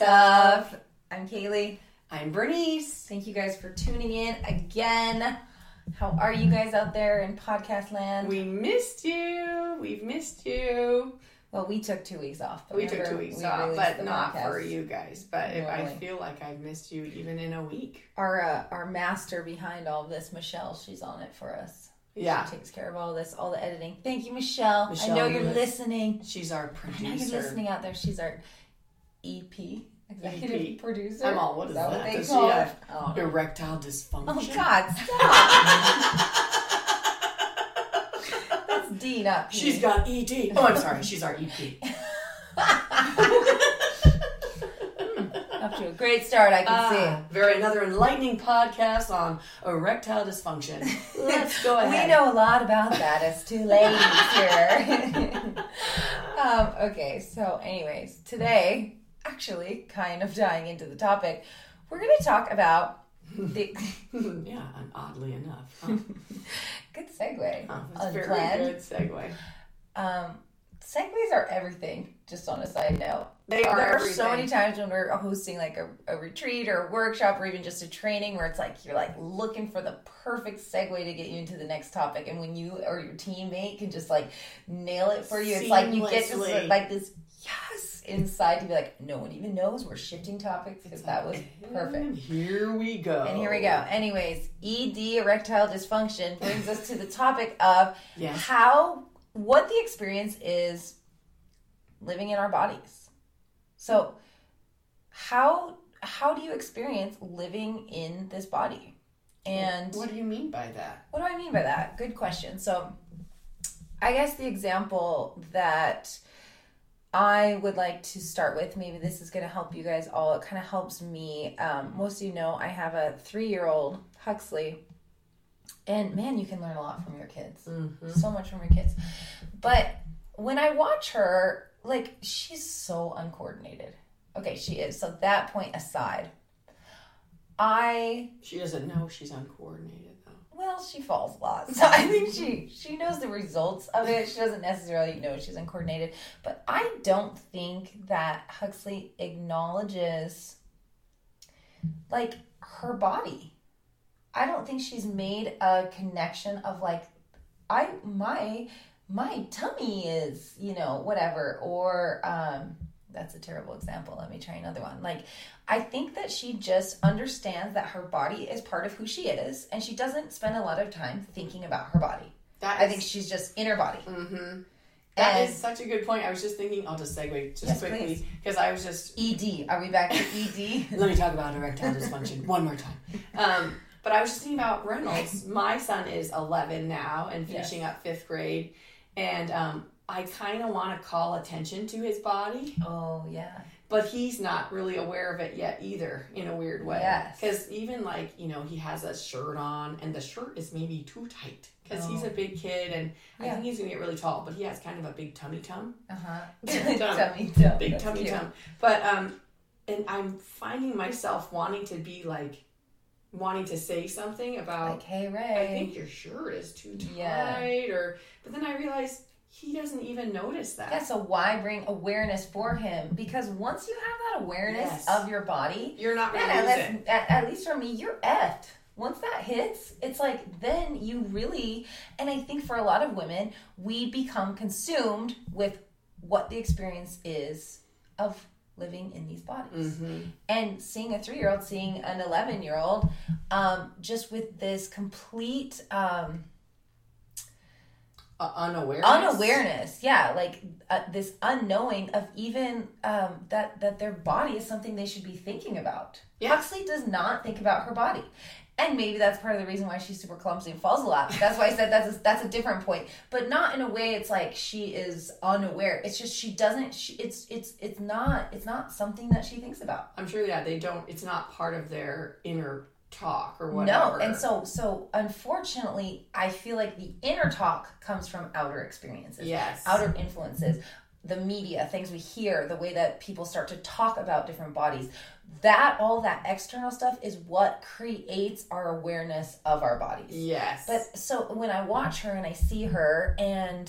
Stuff. I'm Kaylee. I'm Bernice. Thank you guys for tuning in again. How are you guys out there in podcast land? We missed you. We've missed you. well, we took two weeks off. We took two weeks we off, but not podcast. for you guys. But if I Really. feel like I've missed you even in a week. Our uh, our master behind all of this, Michelle, she's on it for us. Yeah. She takes care of all this, all the editing. Thank you, Michelle. I know you're listening. She's our I know producer. you're listening out there. She's our EP, executive EP. producer. I'm all, what is that? what they Does she call have it? Oh. Erectile dysfunction. Oh God, stop! That's D, not P. She's got ED. Oh, I'm sorry. She's our EP. Off to a great start. I can Ah, very another enlightening podcast on erectile dysfunction. Let's go ahead. We know a lot about that as two ladies here. um, okay, so anyways, today, actually, kind of diving into the topic, we're going to talk about the yeah, and oddly enough. Huh? good segue. Huh, that's Unplanned. very good segue. Um, segues are everything. Just on a side note, They are there are everything. so many times when we're hosting like a, a retreat or a workshop or even just a training where it's like you're like looking for the perfect segue to get you into the next topic, and when you or your teammate can just like nail it for you, it's like you get just like this yes inside to be like no one even knows we're shifting topics because that was perfect. Here we go. And here we go. Anyways, ED erectile dysfunction brings us to the topic of Yes. how what the experience is living in our bodies. So, how how do you experience living in this body? And What do you mean by that? what do I mean by that? Good question. So, I guess the example that I would like to start with, maybe this is going to help you guys all. It kind of helps me. Um, most of you know I have a three year old, Huxley. And man, you can learn a lot from your kids. So much from your kids. But when I watch her, like, she's so uncoordinated. Okay, she is. So, that point aside, I She doesn't know she's uncoordinated. Well, she falls a lot, so I think she she knows the results of it. She doesn't necessarily know she's uncoordinated, but I don't think that Huxley acknowledges like her body. I don't think she's made a connection of like I my my tummy is you know whatever or um that's a terrible example. Let me try another one. Like, I think that she just understands that her body is part of who she is, and she doesn't spend a lot of time thinking about her body. That I think she's just in her body. Mm-hmm. That is And- such a good point. I was just thinking. I'll just segue just Yes, quickly because I was just. ED. Are we back to ED? Let me talk about erectile dysfunction one more time. Um, but I was just thinking about Reynolds. My son is 11 now and finishing up fifth grade, and um, I kind of want to call attention to his body, oh yeah. but he's not really aware of it yet either. In a weird way, Yes. Because even like you know he has a shirt on, and the shirt is maybe too tight because he's Oh. a big kid, and I think he's gonna get really tall, but he has kind of a big tummy tum. Uh huh. Big tummy tum. big That's tummy cute. tum. But um, and I'm finding myself wanting to be like, wanting to say something about. Like, hey I think your shirt is too tight, Yeah. or but then I realized he doesn't even notice that. Yeah, so why bring awareness for him? Because once you have that awareness Yes. of your body, You're not gonna at, at, at least for me, you're effed. Once that hits, it's like then you really, and I think for a lot of women, we become consumed with what the experience is of living in these bodies. Mm-hmm. And seeing a three year old, seeing an 11 year old, um, just with this complete um, Uh, unawareness. unawareness yeah like uh, this unknowing of even um, that that their body is something they should be thinking about Yeah. huxley does not think about her body and maybe that's part of the reason why she's super clumsy and falls a lot that's why i said that's a, that's a different point but not in a way it's like she is unaware it's just she doesn't she, it's it's it's not it's not something that she thinks about I'm sure. Yeah, they don't. It's not part of their inner talk or whatever. No, and so so unfortunately, I feel like the inner talk comes from outer experiences, Yes. outer influences, the media, things we hear, the way that people start to talk about different bodies. That all that external stuff is what creates our awareness of our bodies. yes. But so when I watch her and I see her and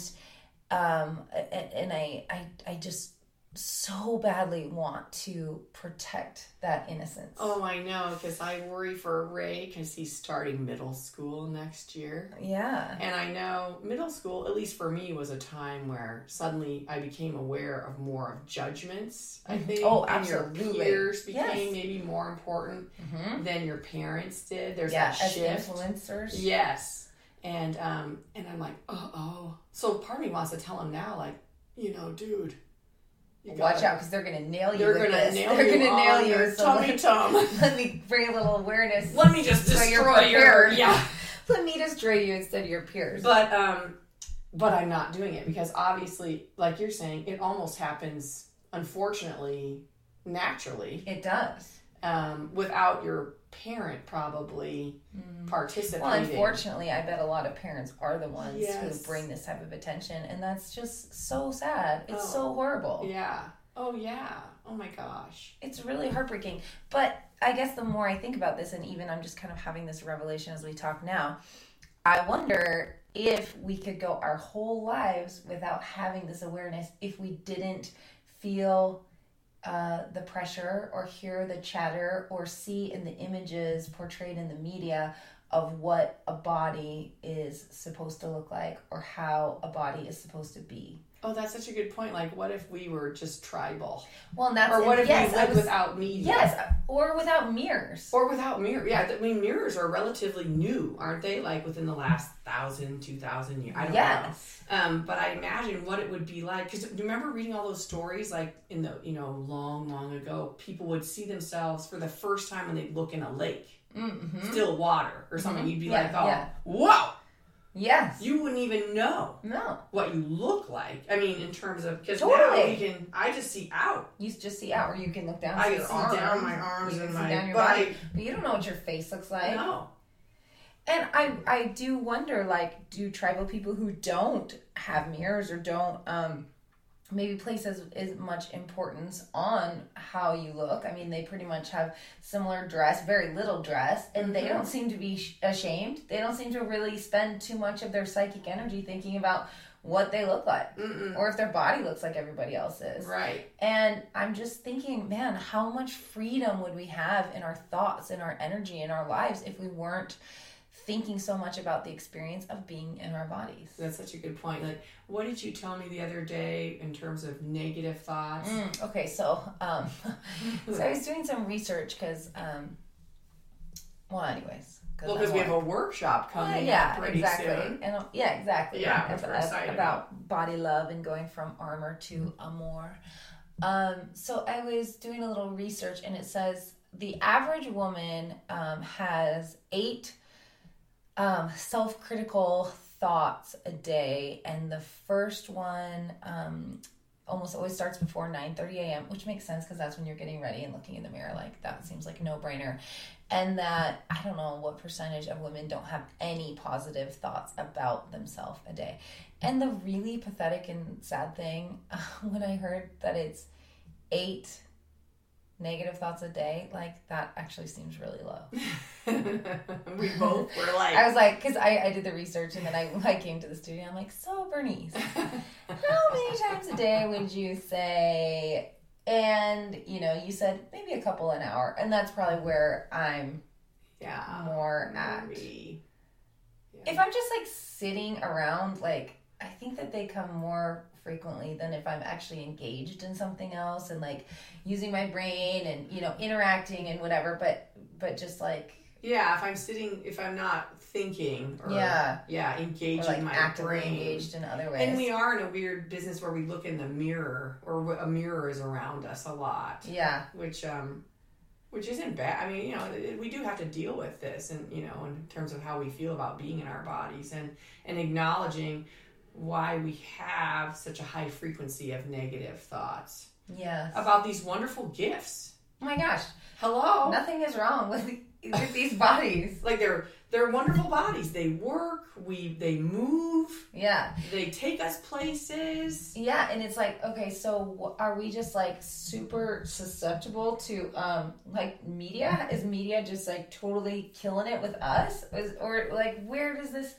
um and, and I, I I just so badly want to protect that innocence. Oh, I know, because I worry for Ray because he's starting middle school next year. Yeah. And I know middle school, at least for me, was a time where suddenly I became aware of more of judgments, I think. Oh, And your peers became Yes. maybe more important Mm-hmm. than your parents did. There's Yeah, that as shift. influencers. Yes. And um and I'm like, oh oh. So part of me wants to tell him now, like, you know, dude, Watch out, because they're gonna nail you. They're gonna nail They're you gonna nail you. so tummy let, tum. let me bring a little awareness. Let me just So you're destroy your yeah. Let me destroy you instead of your peers. But um but I'm not doing it because obviously, like you're saying, it almost happens unfortunately naturally it does. um, without your parent probably mm. participating. Well, unfortunately, I bet a lot of parents are the ones Yes. who bring this type of attention, and that's just so sad. It's Oh. so horrible. Yeah. Oh yeah. Oh my gosh. It's really heartbreaking. But I guess the more I think about this, and even I'm just kind of having this revelation as we talk now, I wonder if we could go our whole lives without having this awareness if we didn't feel uh, the pressure or hear the chatter or see in the images portrayed in the media of what a body is supposed to look like or how a body is supposed to be. Oh, that's such a good point. Like, what if we were just tribal, Well, and that's or what if yes, we lived was- without media? yes, or without mirrors. Or without mirror, yeah. I mean, mirrors are relatively new, aren't they? Like within the last thousand, two thousand years. I don't yes. know. Um, but I imagine what it would be like. Because you remember reading all those stories, like in the you know long, long ago, people would see themselves for the first time when they look in a lake, Mm-hmm. still water or something. You'd be Yeah, like, oh, yeah. whoa! Yes. You wouldn't even know no. what you look like. I mean, in terms of because now Totally. we can. I just see out. You just see out, or you can look down. I can see arms. down my arms You and my down your body. body, but you don't know what your face looks like. No. And I, I do wonder, like, do tribal people who don't have mirrors or don't, um, maybe place as, as much importance on how you look. I mean, they pretty much have similar dress, very little dress, and they Mhm. don't seem to be ashamed. They don't seem to really spend too much of their psychic energy thinking about what they look like Mm-mm. or if their body looks like everybody else's. Right. And I'm just thinking, man, how much freedom would we have in our thoughts, in our energy, in our lives if we weren't thinking so much about the experience of being in our bodies? That's such a good point. Like, what did you tell me the other day in terms of negative thoughts? Mm, okay, so um, so I was doing some research because, um, well, anyways, Well, because we have a workshop coming yeah, up pretty exactly. soon. And uh, yeah, exactly. Yeah, which we're Ab- excited about body love and going from armor to amour. Um, so I was doing a little research, and it says the average woman um, has eight um, self-critical thoughts a day, and the first one um, almost always starts before 9:30 a.m., which makes sense because that's when you're getting ready and looking in the mirror. Like that seems like a no-brainer and that I don't know what percentage of women don't have any positive thoughts about themselves a day. And the really pathetic and sad thing when I heard that it's eight negative thoughts a day, like that actually seems really low. we both were like, I was like, because I, I did the research and then I, I came to the studio. I'm like, so Bernice, how many times a day would you say? And you know, you said maybe a couple an hour, and that's probably where I'm yeah, more at. maybe. If I'm just like sitting around, like I think that they come more frequently than if I'm actually engaged in something else and like using my brain and you know interacting and whatever. But but just like Yeah, if I'm sitting, if I'm not thinking, or Yeah. yeah, engaging like my actively brain. engaged in other ways. And we are in a weird business where we look in the mirror, or a mirror is around us a lot. yeah, which um which isn't bad i mean you know we do have to deal with this and you know in terms of how we feel about being in our bodies and and acknowledging why we have such a high frequency of negative thoughts yes. about these wonderful gifts Oh my gosh, hello nothing is wrong with with these bodies. like they're they're wonderful bodies they work we they move Yeah, they take us places yeah, and it's like okay, so are we just like super susceptible to um like media? Is media just like totally killing it with us? Is, or like where does this?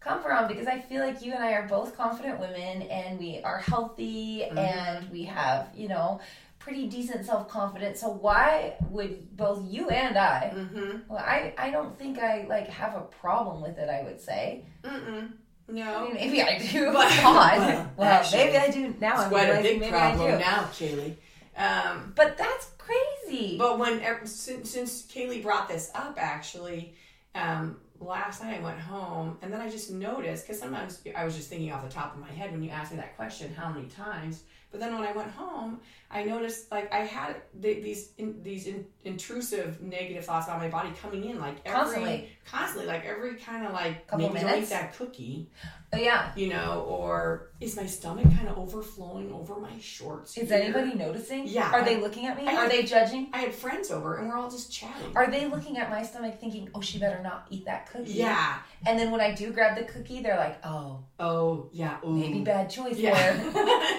Come from because I feel like you and I are both confident women and we are healthy Mm-hmm. and we have, you know, pretty decent self confidence. So why would both you and I Mm-hmm. well I, I don't think I like have a problem with it, I would say. Mm-mm. I No. mean maybe I do. But- God. well, Well, actually, maybe I do now. It's I'm quite a big maybe I problem do. now, Kaylee. Um, But that's crazy. but when ev- since, since Kaylee brought this up, actually, um, last night I went home and then I just noticed because sometimes I was just thinking off the top of my head when you asked me that question, how many times. But then when I went home, I noticed like I had th- these in, these in, intrusive negative thoughts about my body coming in like every Constantly. constantly like every kind of like Couple maybe don't eat that cookie, oh yeah. you know, or is my stomach kind of overflowing over my shorts? Is here? anybody noticing? Yeah. Are they looking at me? I- Are they judging? I had friends over and we're all just chatting. Are they looking at my stomach thinking, oh, she better not eat that cookie? yeah. And then when I do grab the cookie, they're like, oh, Oh, yeah. Ooh. maybe bad choice Yeah.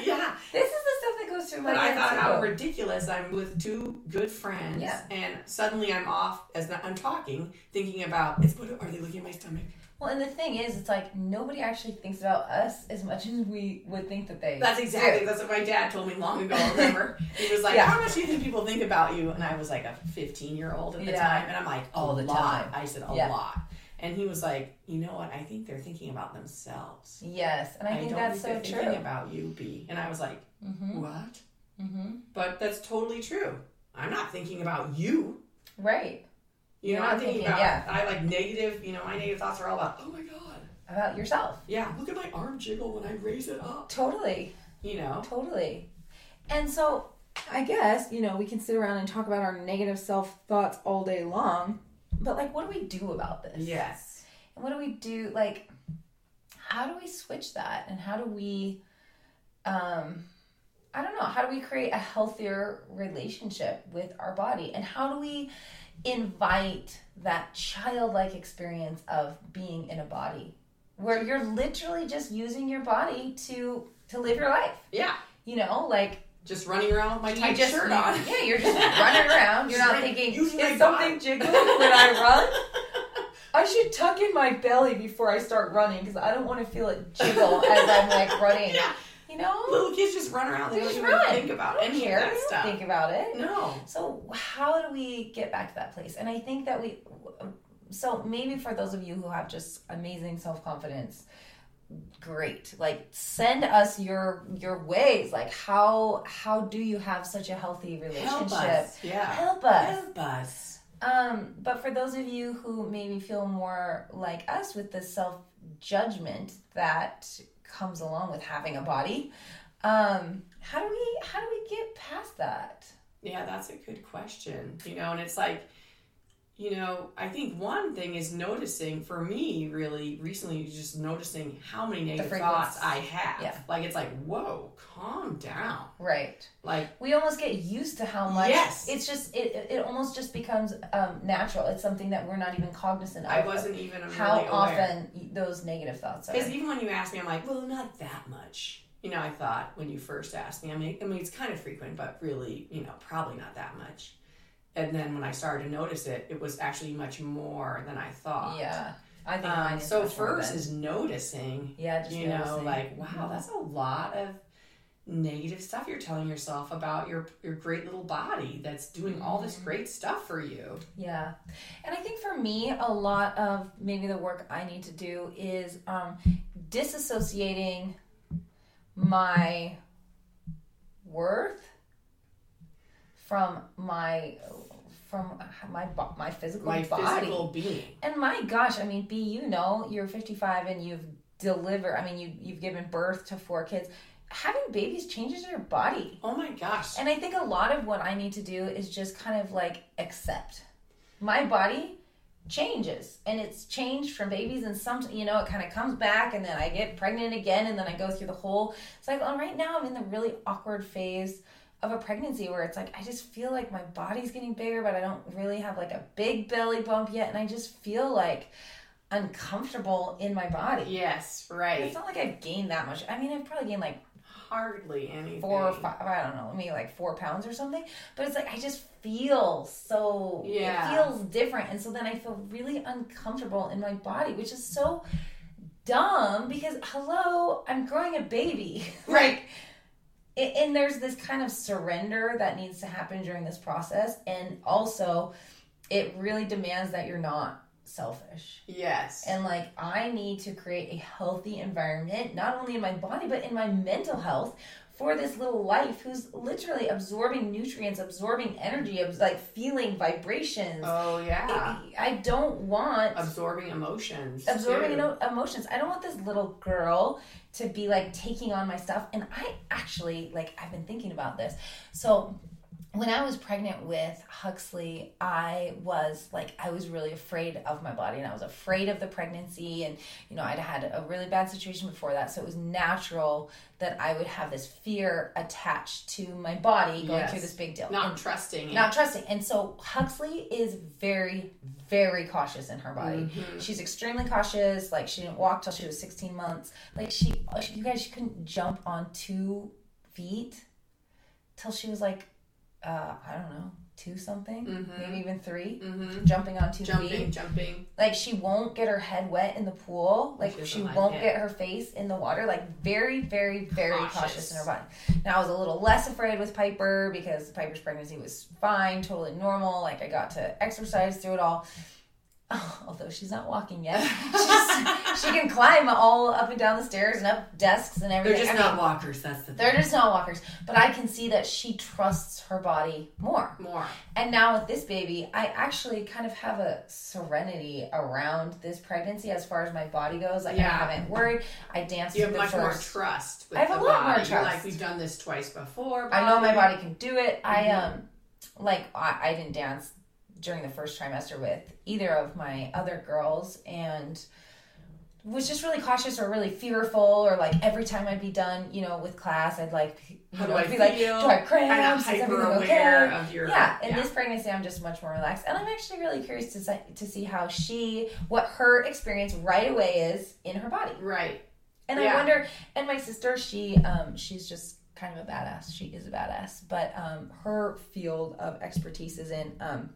yeah. this is the stuff that goes through my But I thought how ridiculous. I'm with two good friends, Yeah. and suddenly I'm off as I'm talking, thinking about it's. What are they looking at my stomach? Well, and the thing is, it's like nobody actually thinks about us as much as we would think that they. That's exactly. do. That's what my dad told me long ago. Remember, he was like, Yeah. "How much do you think people think about you?" And I was like a 15 year old at the Yeah. time, and I'm like, All "A the lot." time. I said, "A Yeah. lot," and he was like, "You know what? I think they're thinking about themselves. Yes, and I, think don't that's think so true. thinking about you, B." And I was like, Mm-hmm. "What?" Mm-hmm. But that's totally true. I'm not thinking about you. Right. You You're know, not I'm thinking, thinking, about yeah. I like negative. You know, my negative thoughts are all about, oh my god, About yourself. yeah, look at my arm jiggle when I raise it up. Totally. You know, Totally. And so I guess, you know, we can sit around and talk about our negative self thoughts all day long. But like what do we do about this? yes, And what do we do like how do we switch that? And how do we um I don't know, how do we create a healthier relationship with our body? And how do we invite that childlike experience of being in a body? Where you're literally just using your body to to live your life. yeah, You know, like just running around with my tight just shirt on. Yeah, you're just running around. You're not thinking is something body." jiggling when I run. I should tuck in my belly before I start running because I don't want to feel it jiggle as I'm like running. yeah, You know, little kids just run around. They They don't even run. think about any care. of that don't stuff. think about it. no, So how do we get back to that place? And I think that we, so maybe for those of you who have just amazing self confidence, great. Like send us your your ways. Like how how do you have such a healthy relationship? help us. Yeah, Help us. help us. Um, but for those of you who maybe feel more like us with the self judgment that comes along with having a body, um, how do we how do we get past that? Yeah, that's a good question. You know, and it's like, you know, I think one thing is noticing for me really recently just noticing how many negative thoughts I have. Yeah. Like it's like, whoa, calm down. Right. Like We almost get used to how much. Yes. It's just it it- almost just becomes um, natural. It's something that we're not even cognizant of. I wasn't even how really often those negative thoughts are. Because even when you ask me, I'm like, well, not that much. You know, I thought when you first asked me, I mean, I mean, it's kind of frequent, but really, you know, probably not that much. And then when I started to notice it, it was actually much more than I thought. Yeah. I think mine Um, so first is noticing, yeah, just you know, like, wow, that's a lot of negative stuff you're telling yourself about your your great little body that's doing all this Mm-hmm. great stuff for you. Yeah. And I think for me, a lot of maybe the work I need to do is um, disassociating my worth from my from my my physical My body. physical being. And my gosh, I mean, B, you know, you're 55 and you've delivered. I mean, you you've given birth to four kids. Having babies changes your body. Oh my gosh. And I think a lot of what I need to do is just kind of like accept. My body changes and it's changed from babies and some you know it kind of comes back and then I get pregnant again and then I go through the whole cycle and right now I'm in the really awkward phase of a pregnancy where it's like I just feel like my body's getting bigger but I don't really have like a big belly bump yet and I just feel like uncomfortable in my body. yes, right. It's not like I've gained that much. I mean I've probably gained like Hardly anything. four or five, I don't know, maybe like four pounds or something. But it's like I just feel so, Yeah. it feels different. And so then I feel really uncomfortable in my body, which is so dumb because hello, I'm growing a baby. Right. like a- and there's this kind of surrender that needs to happen during this process and also it really demands that you're not selfish. Yes. And like I need to create a healthy environment not only in my body but in my mental health for this little life who's literally absorbing nutrients, absorbing energy, abs- like feeling vibrations. oh yeah. I don't want Absorbing emotions. absorbing emotions. I don't want this little girl to be like taking on my stuff. And I actually like I've been thinking about this. So when I was pregnant with Huxley, I was like I was really afraid of my body and I was afraid of the pregnancy and you know I'd had a really bad situation before that so it was natural that I would have this fear attached to my body going Yes. through this big deal. Not And- trusting. it. not trusting. And so Huxley is very, very cautious in her body. Mm-hmm. She's extremely cautious. Like she didn't walk till she was 16 months. Like she, you guys, she couldn't jump on two feet till she was like, uh, I don't know, two something, maybe even 3 Mhm. Jumping on 2 Jumping, feet. jumping. Like she won't get her head wet in the pool. Like She she, like won't get her face in the water. Like very, very, very cautious. Cautious. in her body. Now I was a little less afraid with Piper because Piper's pregnancy was fine, totally normal. Like I got to exercise through it all. Although she's not walking yet, she's, she can climb all up and down the stairs and up desks and everything. They're just I not mean, walkers. That's the Thing. they're just not walkers. But I can see that she trusts her body more. more. And now with this baby, I actually kind of have a serenity around this pregnancy as far as my body goes. Like Yeah. I haven't worried. I danced You have the much more trust. With I have a lot more body. You're trust. like we've done this twice before. I know my body can do it. I Mhm. um, like I, I didn't dance during the first trimester with either of my other girls, and was just really cautious or really fearful or like every time I'd be done, you know, with class, I'd like, you know, I be feel? like, do I have Kind of cramps? Is everything aware okay? of your. yeah, in this pregnancy, I'm just much more relaxed, and I'm actually really curious to see, to see how she, what her experience right away is in her body, Right. and I wonder. And my sister, she, um, she's just kind of a badass. She is a badass, but um, her field of expertise is in um,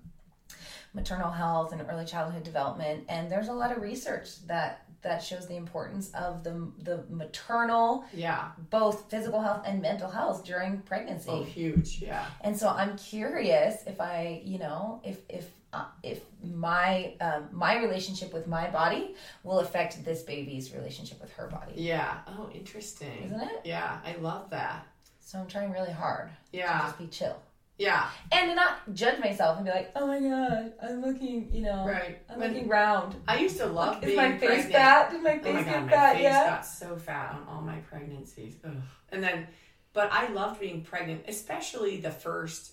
maternal health and early childhood development, and there's a lot of research that that shows the importance of the the maternal, Yeah. both physical health and mental health during pregnancy. Oh, huge. Yeah. And so I'm curious if I, you know, if if uh, if my um, my relationship with my body will affect this baby's relationship with her body, Yeah. Oh, interesting. isn't it? Yeah, I love that. So I'm trying really hard to Yeah. just be chill Yeah. and to not judge myself and be like, oh my god, I'm looking, you know, Right. I'm When- looking round. I used to love Is being my face pregnant. fat? Did my Oh face my get god, my fat? face got so fat on all my pregnancies. Ugh. And then, but I loved being pregnant, especially the first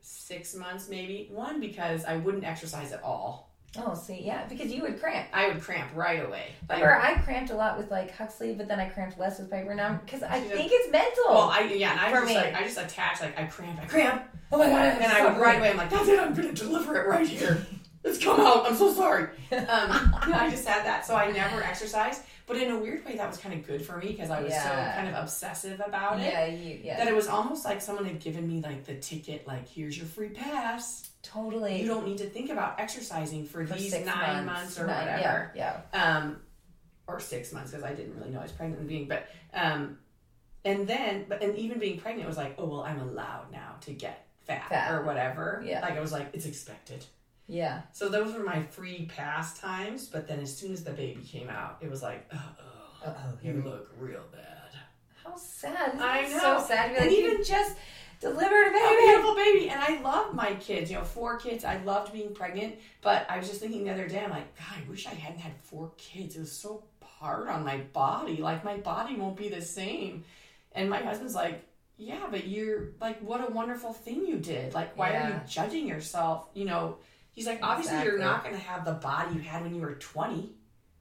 six months, maybe. One because I wouldn't exercise at all. Oh, see, yeah, because you would cramp. I would cramp right away. Remember, I cramped a lot with like Huxley, but then I cramped less with Piper now because I Yeah. think it's mental. well, I yeah, and I just me. like I just attached like I cramp, I cramp, oh my god, and I would right away. I'm like, that's it. I'm gonna deliver it right here. It's come out. I'm so sorry. Um, I just had that, so I never exercised. But in a weird way, that was kind of good for me because I was Yeah. so kind of obsessive about it. Yeah, you, yeah, that it was almost like someone had given me like the ticket like here's your free pass totally. you don't need to think about exercising for, For these nine months, or nine- whatever Yeah, yeah. um or six months because i didn't really know i was pregnant and being but um and then but and even being pregnant was like oh well i'm allowed now to get fat, Fat. or whatever Yeah. like i was like it's expected Yeah. so those were my free pass times but then as soon as the baby came out it was like oh, oh you look real bad How sad. I know. So sad. be And even- just delivered a baby, a beautiful baby. And I love my kids. You know, four kids. I loved being pregnant. But I was just thinking the other day, I'm like, God, I wish I hadn't had four kids. It was so hard on my body. Like my body won't be the same. And my husband's like, Yeah, but you're like, what a wonderful thing you did. Like, why are you judging yourself? You know, he's like, obviously you're not going to have the body you had when you were 20.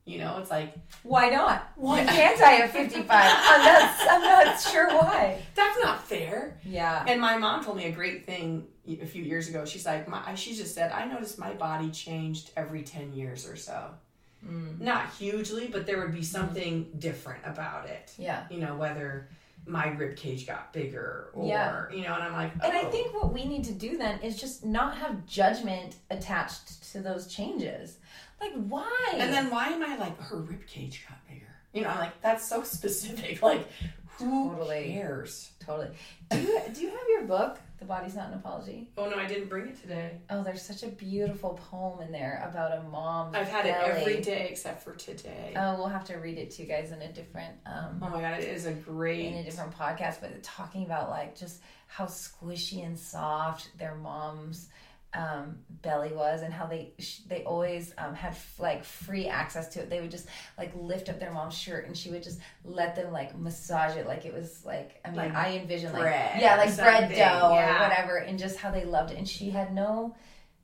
You know, it's like Why not? Why can't I have 55? I'm not, I'm not sure why. that's not fair. Yeah. And my mom told me a great thing a few years ago. She's like, my, she just said, I noticed my body changed every 10 years or so. Mm. Not hugely, but there would be something different about it. Yeah. You know, whether my rib cage got bigger or, Yeah. you know, and I'm like, And I oh. think what we need to do then is just not have judgment attached to those changes. Like, why? And then why am I like, her rib cage got bigger? You know, I'm like, that's so specific. Like, who Totally. cares? Totally. Do you do you have your book, The Body's Not an Apology? Oh no, I didn't bring it today. Oh, there's such a beautiful poem in there about a mom. I've had belly. it every day except for today. Oh, we'll have to read it to you guys in a different um oh my god, it is a great in a great. different podcast, but talking about like just how squishy and soft their mom's um, belly was, and how they they always um, had f- like free access to it. They would just like lift up their mom's shirt, and she would just let them like massage it, like it was like I mean Like I envision like bread yeah, like bread dough yeah. or whatever, and just how they loved it, and she had no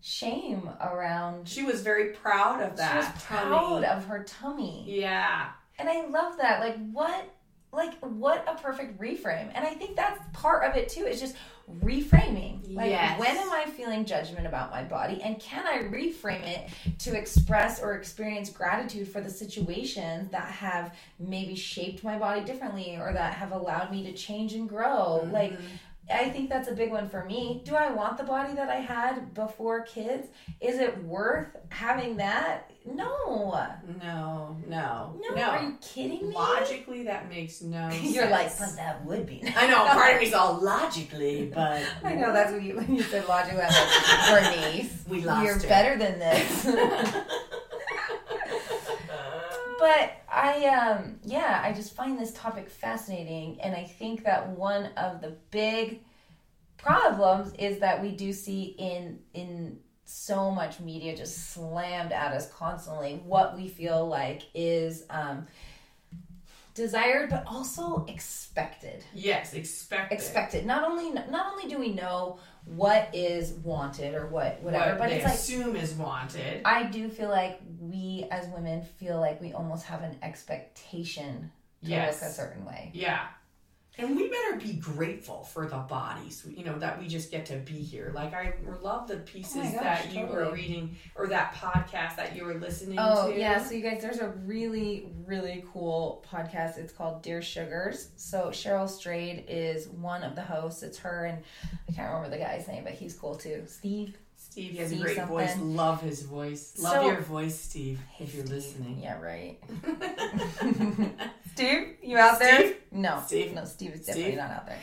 shame around. She was very proud of that. she was proud tummy. of her tummy. Yeah. And I love that. Like what like what a perfect reframe. And I think that's part of it too. Is just reframing. Like Yes. when am I feeling judgment about my body and can I reframe it to express or experience gratitude for the situations that have maybe shaped my body differently or that have allowed me to change and grow. Like mm-hmm. I think that's a big one for me. Do I want the body that I had before kids? Is it worth having that? No. No, no, No, no. are you kidding me? Logically, that makes no sense. You're like, but that would be. Nice. I know. Part of me's all logically, but I know that's what you when you said logically. I'm like, Bernice, We lost you're her. better than this. But I um yeah, I just find this topic fascinating and I think that one of the big problems is that we do see in in so much media just slammed at us constantly. What we feel like is um desired but also expected yes, expect it. expected not only not only do we know what is wanted or what whatever what but it's like assume is wanted. I do feel like we as women feel like we almost have an expectation to Yes. look a certain way. Yeah. And we better be grateful for the bodies, you know, that we just get to be here. Like I love the pieces Oh gosh, that you were reading or that podcast that you were listening Oh to. yeah, so you guys, there's a really really cool podcast. It's called Dear Sugars. So Cheryl Strayed is one of the hosts. It's her and I can't remember the guy's name, but he's cool too. Steve. Steve he has a great something. voice. Love his voice. Love So- your voice, Steve, if you're Steve. listening. Yeah, right. Steve, you out there? No, Steve? No, Steve is definitely Steve? not out there.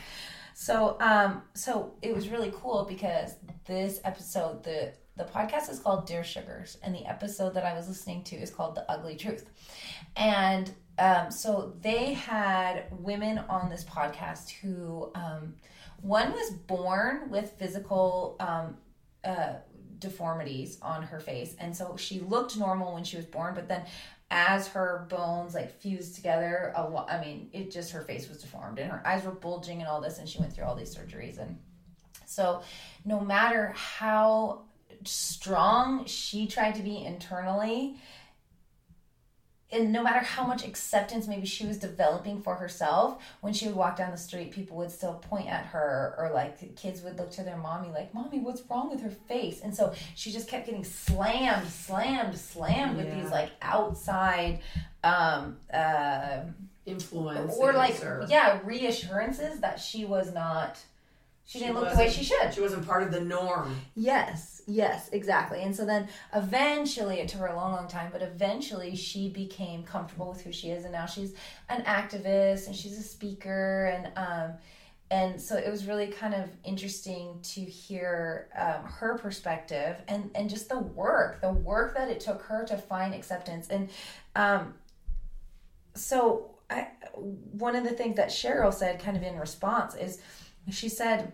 So, um, so it was really cool because this episode, the the podcast is called Dear Sugars, and the episode that I was listening to is called The Ugly Truth. And um, so they had women on this podcast who, um, one was born with physical um, uh, deformities on her face, and so she looked normal when she was born, but then as her bones like fused together a lot i mean it just her face was deformed and her eyes were bulging and all this and she went through all these surgeries. And so no matter how strong she tried to be internally and no matter how much acceptance maybe she was developing for herself when she would walk down the street people would still point at her or like kids would look to their mommy like mommy what's wrong with her face and so she just kept getting slammed slammed slammed with Yeah. these like outside um uh Influences or like or yeah reassurances that she was not she, She didn't look the way she should she wasn't part of the norm. Yes, yes, exactly. And so then eventually, it took her a long, long time, but eventually she became comfortable with who she is, and now she's an activist and she's a speaker, and um, and so it was really kind of interesting to hear um, her perspective and and just the work, the work that it took her to find acceptance, and um, so I one of the things that Cheryl said, kind of in response, is she said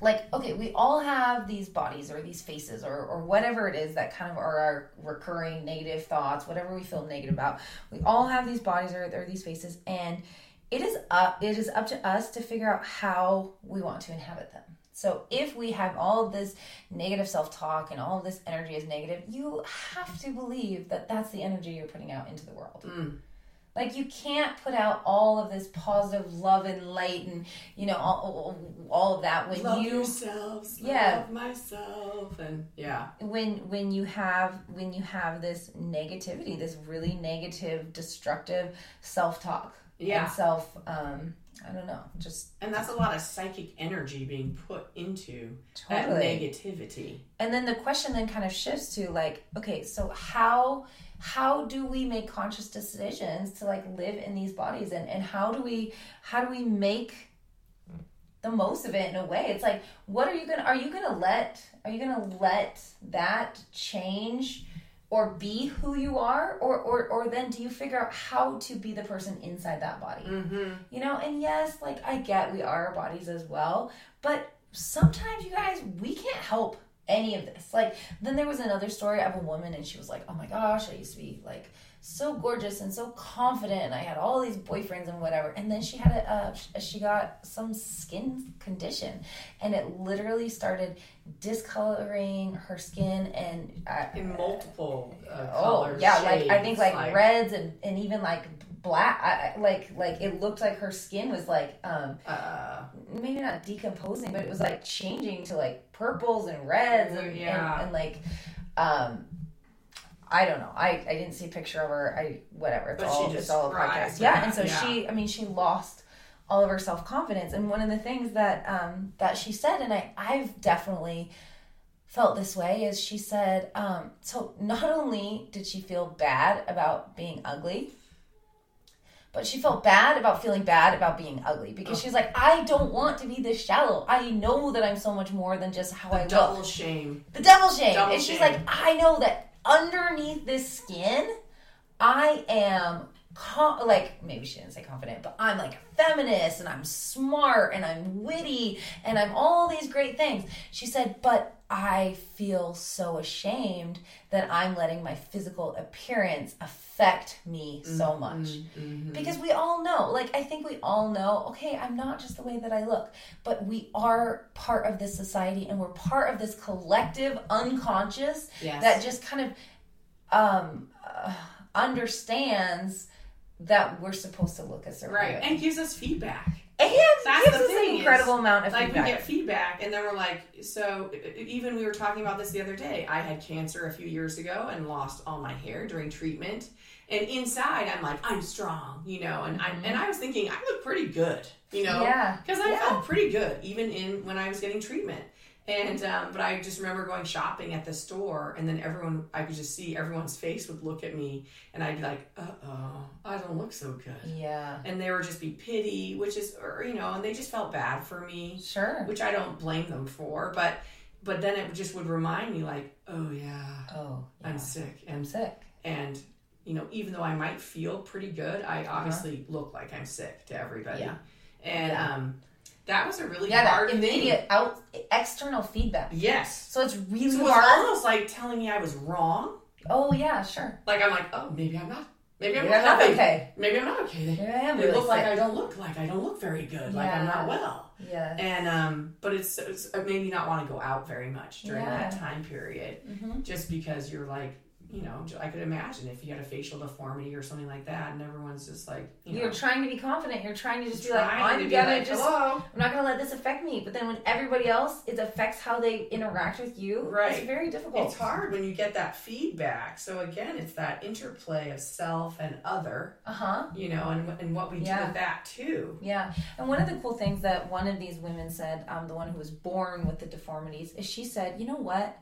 like okay we all have these bodies or these faces or, or whatever it is that kind of are our recurring negative thoughts whatever we feel negative about. We all have these bodies or, or these faces and it is up it is up to us to figure out how we want to inhabit them. So if we have all of this negative self-talk and all of this energy is negative you have to believe that that's the energy you're putting out into the world. Mm. Like you can't put out all of this positive love and light and you know all, all of that when love you yourselves. Yeah. Love myself. And yeah. when when you have when you have this negativity this really negative destructive self-talk Yeah. self um I don't know. Just And that's a lot of psychic energy being put into totally. that negativity. and then the question then kind of shifts to like okay so how how do we make conscious decisions to like live in these bodies and and how do we how do we make the most of it in a way it's like what are you gonna are you gonna let are you gonna let that change or be who you are or or or then do you figure out how to be the person inside that body Mm-hmm. you know and yes like i get we are our bodies as well but sometimes you guys we can't help any of this like then there was another story of a woman and she was like oh my gosh i used to be like so gorgeous and so confident and i had all these boyfriends and whatever and then she had a uh, she got some skin condition and it literally started discoloring her skin and uh, In multiple uh, oh colors. yeah like i think shades, like, reds and, and even like black I, I- like like it looked like her skin was like um Uh, maybe not decomposing but it was like changing to like purples and reds and, Yeah. and, and like um I don't know. I, I didn't see a picture of her. I whatever. It's But she all it's all a podcast. Yeah, and so yeah. she I mean she lost all of her self confidence. And one of the things that um that she said, and I I've definitely felt this way, is she said, um, so not only did she feel bad about being ugly, but she felt bad about feeling bad about being ugly because she's like, I don't want to be this shallow. I know that I'm so much more than just how I the look double shame. the devil shame. Double and she's shame. like, I know that underneath this skin, I am con- like maybe she didn't say confident, but I'm like a feminist and I'm smart and I'm witty and I'm all these great things. She said, but I feel so ashamed that I'm letting my physical appearance affect me so much Mhm. because we all know like i think we all know okay i'm not just the way that i look but we are part of this society and we're part of this collective unconscious Yes. that just kind of um uh, understands that we're supposed to look a certain right, way and gives us feedback. And That's gives us an is, incredible amount of like feedback. we get feedback and then we're like so even we were talking about this the other day. I had cancer a few years ago and lost all my hair during treatment and inside i'm like i'm strong you know and i and i was thinking i look pretty good you know? Mm-hmm. yeah. Because i Yeah. felt pretty good even in when i was getting treatment. And um, but i just remember going shopping at the store and then everyone i could just see everyone's face would look at me and i'd be like uh-oh i don't look so good. Yeah. And they would just be pity which is or you know and they just felt bad for me sure. which I don't blame them for, but but then it just would remind me like, oh yeah, oh yeah. I'm sick, i'm sick. and you know even though I might feel pretty good, I obviously look like I'm sick to everybody, Yeah. and Yeah. um, that was a really yeah hard that thing. immediate out external feedback Yes, so it's really so it was hard almost like telling me I was wrong. oh yeah sure Like I'm like, oh maybe I'm not, maybe I'm not, okay Maybe I'm not okay. They, I am they really look like. I don't look like I don't look very good. Like I'm not well. yeah And um, but it's, it's it made me not want to go out very much during that time period, mm-hmm. just because you're like, you know, I could imagine if you had a facial deformity or something like that, and everyone's just like, you know, You're trying to be confident. You're trying to just be like, I'm to gonna like, just, hello, I'm not gonna let this affect me. But then when everybody else, it affects how they interact with you. Right. It's very difficult. it's hard when you get that feedback. So again, it's that interplay of self and other, Uh huh. you know, and and what we do with that too. Yeah. And one of the cool things that one of these women said, um, the one who was born with the deformities, is she said, you know what?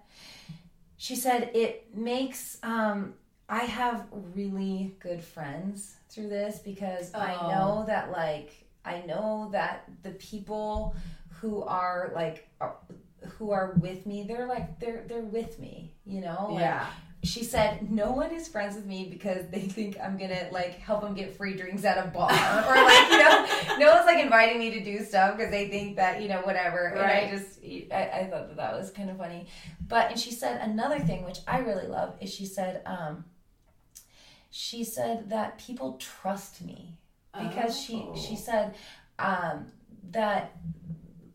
She said it makes um, I have really good friends through this because I Oh. know that like I know that the people who are like are, who are with me, they're like they're they're with me, you know? Like, yeah, she said no one is friends with me because they think I'm gonna like help them get free drinks at a bar. Or like you know no one's like inviting me to do stuff because they think that you know whatever. And I just I, I thought that that was kind of funny. But and she said another thing which I really love is she said um she said that people trust me because Oh. she she said um that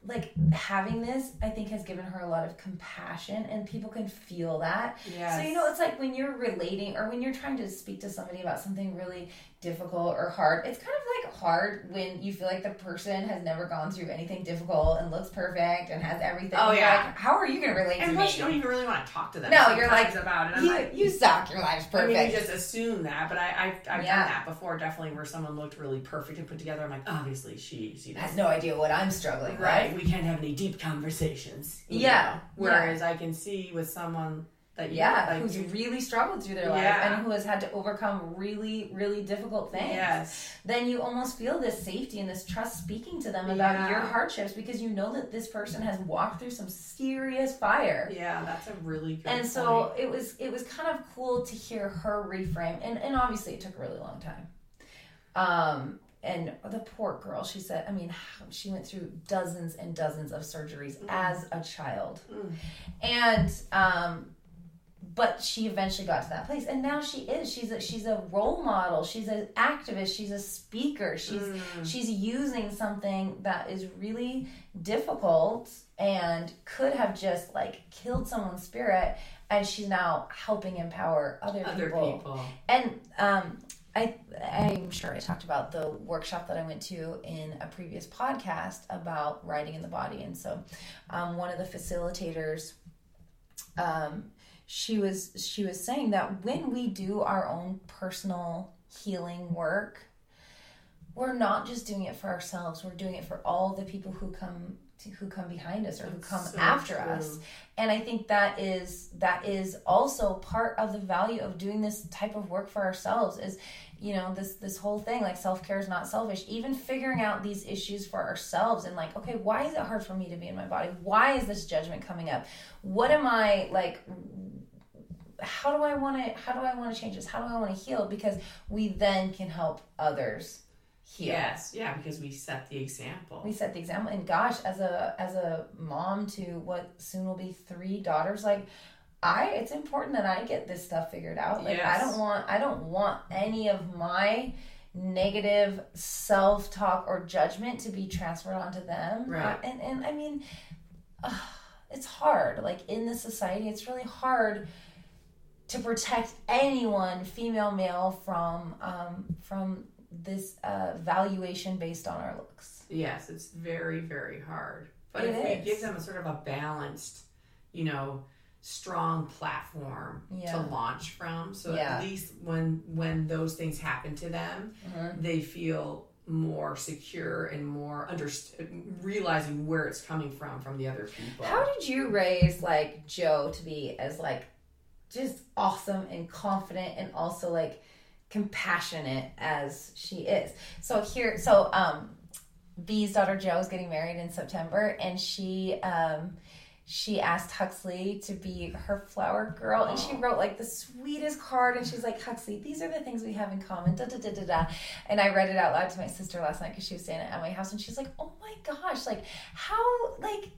like having this i think has given her a lot of compassion and people can feel that Yes. so you know, it's like when you're relating or when you're trying to speak to somebody about something really difficult or hard. It's kind of like hard when you feel like the person has never gone through anything difficult and looks perfect and has everything. Oh, You're yeah. Like, How are you going to relate And to plus, me? you don't even really want to talk to them. No, you're like, about it. I'm you, like, you suck. Your life's perfect. I mean, you just assume that, but I, I've, I've Yeah. done that before, definitely, where someone looked really perfect and put together. I'm like, obviously, she's, you know, has no idea what I'm struggling right. with. We can't have any deep conversations. Yeah. know? Whereas I can see with someone that Yeah, like, who's really struggled through their life Yeah. and who has had to overcome really, really difficult things. Yes. Then you almost feel this safety and this trust speaking to them Yeah. about your hardships because you know that this person has walked through some serious fire. Yeah, that's a really good. and so it was it was kind of cool to hear her reframe and, and obviously it took a really long time um and the poor girl she said i mean she went through dozens and dozens of surgeries as a child Mm. and um but she eventually got to that place and now she is she's a she's a role model she's an activist she's a speaker she's Mm. she's using something that is really difficult and could have just like killed someone's spirit and she's now helping empower other, other people. people. and um I, I'm sure I talked about the workshop that I went to in a previous podcast about writing in the body. And so, um, one of the facilitators, um, she was she was saying that when we do our own personal healing work, we're not just doing it for ourselves. We're doing it for all the people who come to, who come behind us or who That's come so after true. us. And I think that is that is also part of the value of doing this type of work for ourselves is you know this this whole thing like self-care is not selfish even figuring out these issues for ourselves and like okay why is it hard for me to be in my body why is this judgment coming up what am i like how do i want to how do i want to change this? How do i want to heal? Because we then can help others heal. Yes, yeah, because we set the example. we set the example and gosh as a as a mom to what soon will be three daughters like i it's important that i get this stuff figured out. Like i don't want i don't want any of my negative self-talk or judgment to be transferred onto them. Right. Uh, and and i mean uh, it's hard. Like in this society it's really hard to protect anyone female male from um from this uh, valuation based on our looks Yes, it's very, very hard. But It if we give them a sort of a balanced, you know, strong platform Yeah. to launch from, so Yeah. at least when when those things happen to them, Mhm. they feel more secure and more underst- realizing where it's coming from from the other people. How did you raise like Joe to be as like just awesome and confident and also like compassionate as she is? So here, so um, B's daughter Joe is getting married in September, and she um. She asked Huxley to be her flower girl, and she wrote like the sweetest card. And she's like, "Huxley, these are the things we have in common." Da da da da da. And I read it out loud to my sister last night because she was staying at my house, and she's like, "Oh my gosh, like how like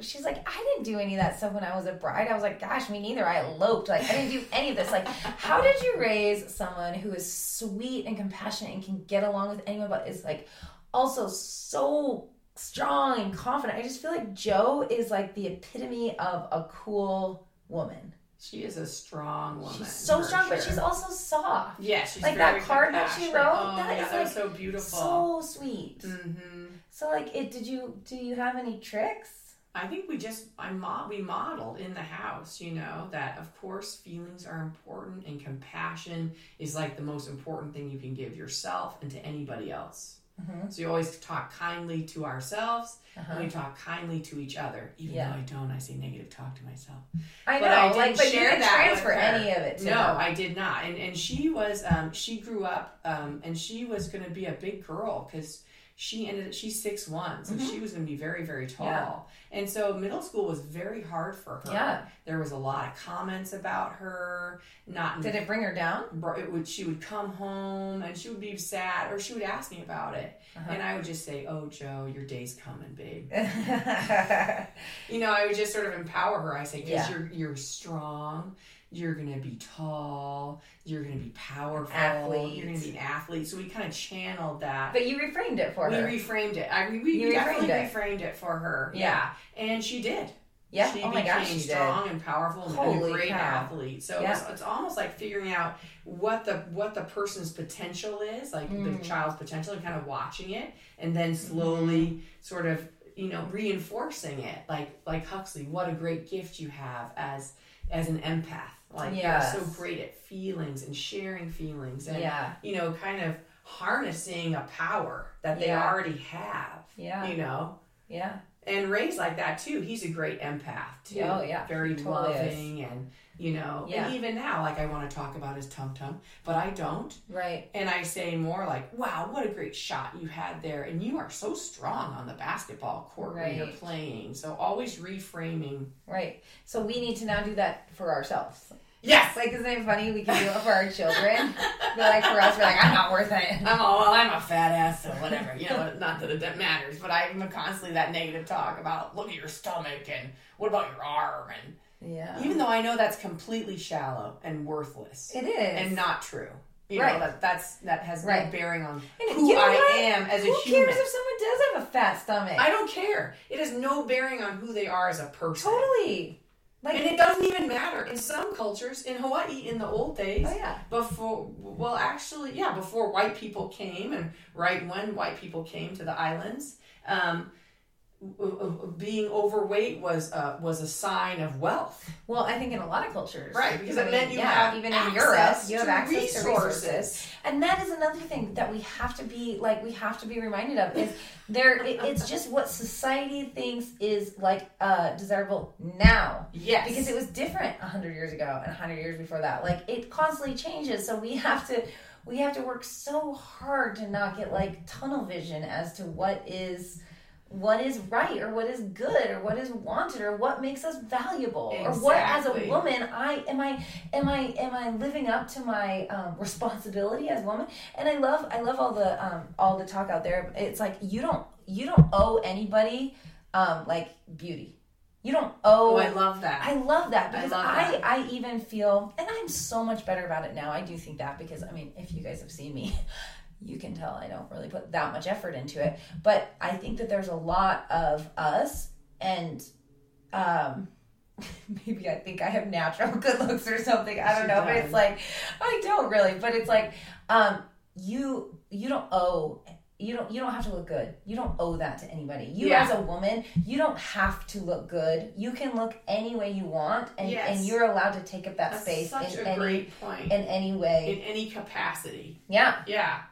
she's like, I didn't do any of that stuff when I was a bride. I was like, gosh, me neither. I eloped. Like, I didn't do any of this. Like, how did you raise someone who is sweet and compassionate and can get along with anyone, but is like also so strong and confident? I just feel like Joe is like the epitome of a cool woman. She is a strong woman. She's so strong, but she's also soft. yeah, she's like that card that she wrote, Oh, that yeah, is, that was like, so beautiful. So sweet. hmm So, like, it did you do you have any tricks? I think we just I mo- we modeled in the house, you know, that of course feelings are important and compassion is like the most important thing you can give yourself and to anybody else. Mhm. So you always talk kindly to ourselves Uh-huh. and we talk kindly to each other. Even Yeah. though I don't, I say negative talk to myself. I know, But I didn't like, but you share that transfer any of it to No, them. I did not. And and she was um she grew up um and she was going to be a big girl cuz she ended up she's six one, so Mhm. she was going to be very very tall. Yeah. And so middle school was very hard for her. Yeah. There was a lot of comments about her, not Did it bring her down? it would she would come home and she would be sad or she would ask me about it Uh-huh. and I would just say, "Oh, Joe, your day's coming, babe." You know, I would just sort of empower her. I say, "Cuz Yeah. you're you're strong, you're going to be tall, you're going to be powerful, Athlete. you're going to be an athlete." So we kind of channeled that. But you reframed it for we her. We reframed it. I we, we You definitely reframed it. reframed it for her. Yeah. Yeah. And she did. Yeah. she oh my became gosh, she did. strong and powerful and Holy a great cow. athlete. So Yeah. it's, it's almost like figuring out what the what the person's potential is, like Mm. the child's potential, and kind of watching it, and then slowly Mm-hmm. sort of you know reinforcing it. Like like Huxley, what a great gift you have as as an empath. Like Yes. you're so great at feelings and sharing feelings, and Yeah. you know, kind of harnessing a power that they Yeah. already have. Yeah. You know. Yeah. And Ray's like that too. He's a great empath too. Oh, yeah. Very totally is. loving and you know. Yeah. And even now, like I want to talk about his tum tum, but I don't. Right. And I say more like, "Wow, what a great shot you had there!" And you are so strong on the basketball court when you're playing. So always reframing. Right. So we need to now do that for ourselves. Yes. Like, isn't it funny? We can do it for our children. But like for us, we're like, I'm not worth it. I'm all, well, I'm a fat ass, so whatever. You know, not that it matters, but I'm constantly that negative talk about look at your stomach and what about your arm and Yeah. even though I know that's completely shallow and worthless It is. and not true. You Right. know, that that's that has no bearing on And who you know I what? am as a human. Who cares if someone does have a fat stomach? I don't care. It has no bearing on who they are as a person. totally. Like, And it doesn't even matter. In some cultures, in Hawaii in the old days, oh yeah. before well actually yeah before white people came and right when white people came to the islands um, being overweight was uh, was a sign of wealth Well, I think in a lot of cultures, right because I it mean, meant you yeah, have even in Europe, you have access resources. to resources, and that is another thing that we have to be like we have to be reminded of is there. It, it's just what society thinks is like uh, desirable now. yes because it was different 100 years ago and 100 years before that like it constantly changes so we have to we have to work so hard to not get like tunnel vision as to what is what is right or what is good or what is wanted or what makes us valuable or what as a woman i am i am i am i living up to my um, responsibility as a woman? And i love i love all the um, all the talk out there. It's like you don't you don't owe anybody um, like beauty. You don't owe oh i love that. I love that I because love I, that. I, even feel, and I'm so much better about it now. I do think that because, I mean, if you guys have seen me, you can tell I don't really put that much effort into it. But I think that there's a lot of us, and um, maybe I think I have natural good looks or something. I don't know, but it's like, I don't really, but it's like, um, you, you don't owe you don't you don't have to look good. You don't owe that to anybody. You Yeah. as a woman, you don't have to look good. You can look any way you want and, Yes. and you're allowed to take up that that's space such in a any great point in any way. in any capacity yeah. yeah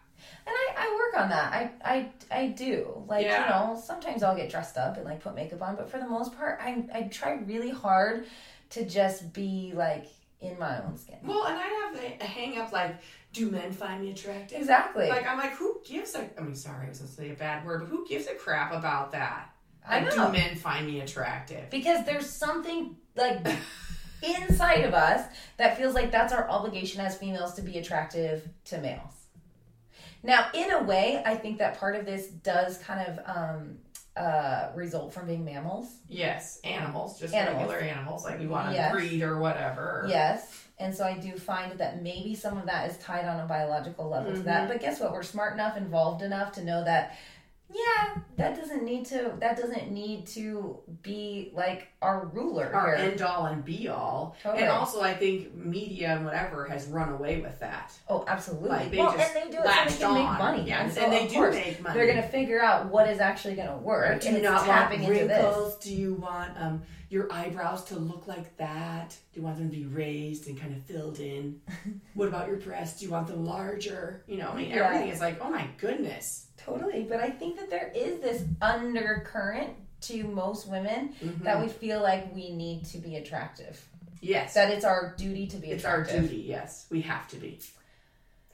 And I, I work on that. I I I do. Like, Yeah. you know, sometimes I'll get dressed up and like put makeup on, but for the most part I I try really hard to just be like in my own skin. well and i have a, a hang up like do men find me attractive Exactly. Like I'm like, who gives a? I mean, sorry, I was gonna say a bad word, but who gives a crap about that? I Like. Do men find me attractive? because there's something like inside of us that feels like that's our obligation as females to be attractive to males. Now, in a way, I think that part of this does kind of um, uh, result from being mammals. Yes, animals, just Animals. regular animals, like we want to Yes. breed or whatever. Yes. And so I do find that maybe some of that is tied on a biological level to that. But guess what? We're smart enough, involved enough to know that yeah, that doesn't need to that doesn't need to be like our ruler Our here. end all and be all. Totally. And also, I think media and whatever has run away with that. Oh, absolutely. Like they well, and they do it so they can make money. Yeah, and, so and they do course, make money. They're going to figure out what is actually going to work. Do and not tapping want into this. wrinkles? Do you want um, your eyebrows to look like that? Do you want them to be raised and kind of filled in? what about your breasts? Do you want them larger? You know, I mean, Yeah. everything is like, oh my goodness. Totally. But I think that there is this undercurrent to most women Mhm. that we feel like we need to be attractive. Yes, That it's our duty to be it's our duty. Yes, we have to be.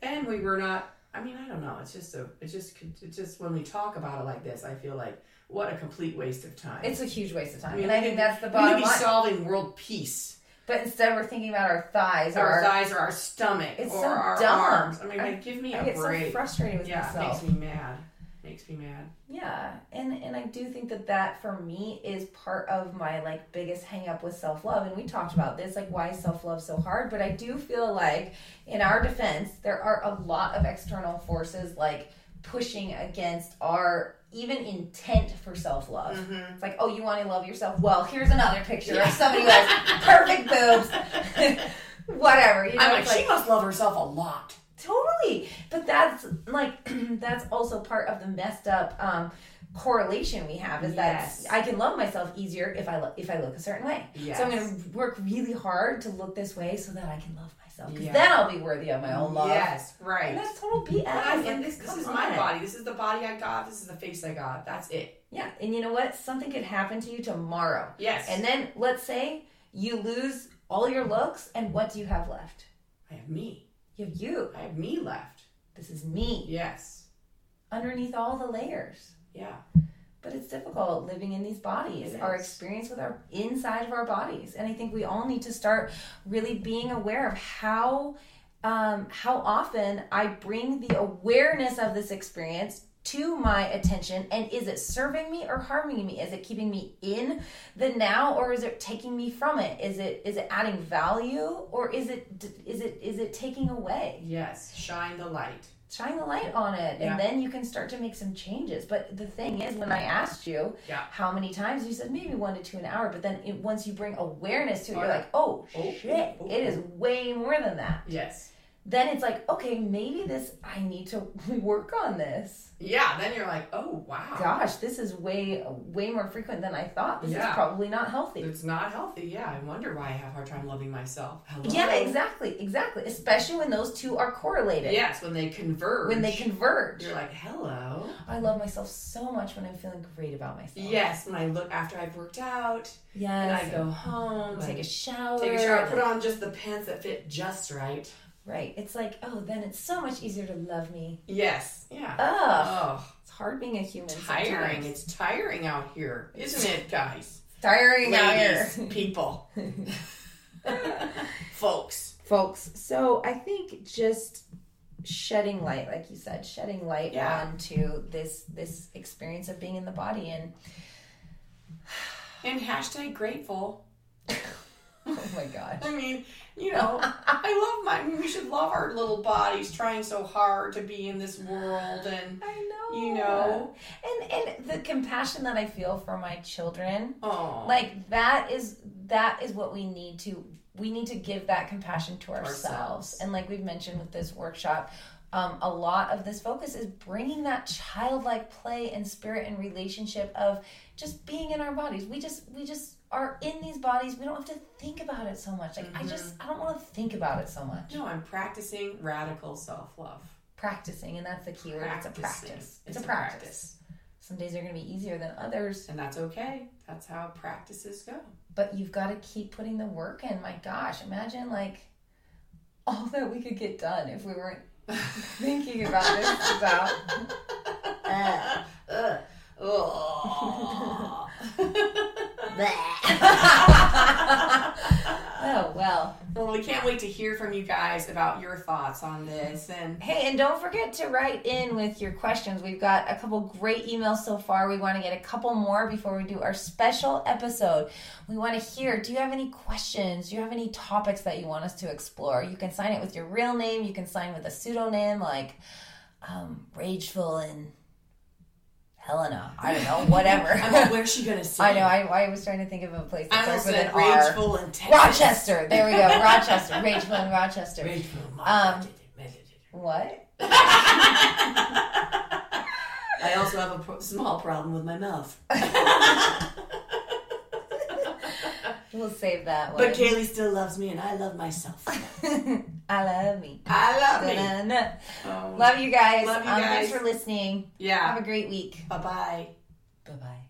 And we were not. I mean, I don't know. It's just a. It's just. It's just when we talk about it like this, I feel like what a complete waste of time. It's a huge waste of time. I mean, and I think that's the we could bottom be line. solving world peace. But instead we're thinking about our thighs or Our thighs or our stomach It's or so our dumb. arms. I mean, I- like, give me I a get break. so frustrated with yeah, myself. makes me mad. Makes me mad. Yeah, and and I do think that that for me is part of my like biggest hang up with self love, and we talked about this, like why self love so hard. But I do feel like, in our defense, there are a lot of external forces like pushing against our even intent for self love. Mhm. It's like, oh, you want to love yourself? Well, here's another picture of somebody who has perfect boobs. Whatever. You know, I'm like, she must love herself a lot. Totally. But that's like that's also part of the messed up um correlation we have is Yes. that I can love myself easier if I lo- if I look a certain way. Yes. So I'm going to work really hard to look this way so that I can love myself because Yeah. then I'll be worthy of my own love. Yes, right. And that's total BS. And Like, this, this is my body. This is the body I got. This is the face I got. That's it. Yeah, and you know what? Something could happen to you tomorrow. Yes. And then let's say you lose all your looks and what do you have left? I have me. You have you. I have me left. This is me Yes. underneath all the layers. Yeah. But it's difficult living in these bodies, our experience with our inside of our bodies. And I think we all need to start really being aware of how um, how often I bring the awareness of this experience to my attention and is it serving me or harming me is it keeping me in the now or is it taking me from it is it is it adding value or is it is it is it taking away Yes. Shine the light. Shine the light on it Yeah. and then you can start to make some changes but the thing is when i asked you Yeah. how many times you said maybe one to two an hour but then it, once you bring awareness to it Oh, you're yeah. like oh, Oh, shit oh, it is oh. way more than that Yes. Then it's like okay maybe this i need to work on this Yeah. Then you're like, oh wow. gosh this is way way more frequent than i thought this Yeah. is probably not healthy It's not healthy. Yeah. I wonder why I have a hard time loving myself. Hello. yeah exactly exactly especially when those two are correlated Yes. When they converge. when they converge You're like, hello. i love myself so much when i'm feeling great about myself Yes. When I look after I've worked out yes and I go home, take a shower take a shower, put on just the pants that fit just right. Right. It's like, oh, then it's so much easier to love me. Yes. Yeah. Ugh. Oh, It's hard being a human. tiring. sometimes. It's tiring out here, isn't it, guys? tiring out here. people, folks. Folks, so I think just shedding light, like you said, shedding light Yeah. onto this this experience of being in the body and And hashtag grateful. Oh my gosh. I mean, you know, I love my. I mean, we should love our little bodies trying so hard to be in this world, and I know. you know, And and the compassion that I feel for my children oh, like that is that is what we need to we need to give that compassion to ourselves, Ourselves. and like we've mentioned with this workshop um, a lot of this focus is bringing that childlike play and spirit and relationship of just being in our bodies we just we just are in these bodies we don't have to think about it so much like i just i don't want to think about it so much no, I'm practicing radical self love. practicing and that's the key word it's a practice it's, a, practice. some days are going to be easier than others and that's okay. That's how practices go. but you've got to keep putting the work in. My gosh, imagine like all that we could get done if we weren't thinking about this about. Uh. Ugh. Ugh. oh well. well, we can't wait to hear from you guys about your thoughts on this. And Hey, and don't forget to write in with your questions. We've got a couple great emails so far. We want to get a couple more before we do our special episode. We want to hear do you have any questions? Do you have any topics that you want us to explore? You can sign it with your real name, you can sign with a pseudonym like um, Rageful and Helena. I don't know, whatever. I'm like, where's she gonna sit? I know, I, I was trying to think of a place I that almost starts with an R. rageful and Texas. Rochester. There we go. Rochester. Rageful and Rochester. Rageful. Um, What? I also have a pro- small problem with my mouth. We'll save that one. But Kaylee still loves me, and I love myself. I love me. I love me. Oh, Love you guys. Love you Um, guys. Thanks for listening. yeah. Have a great week. Bye bye. Bye bye.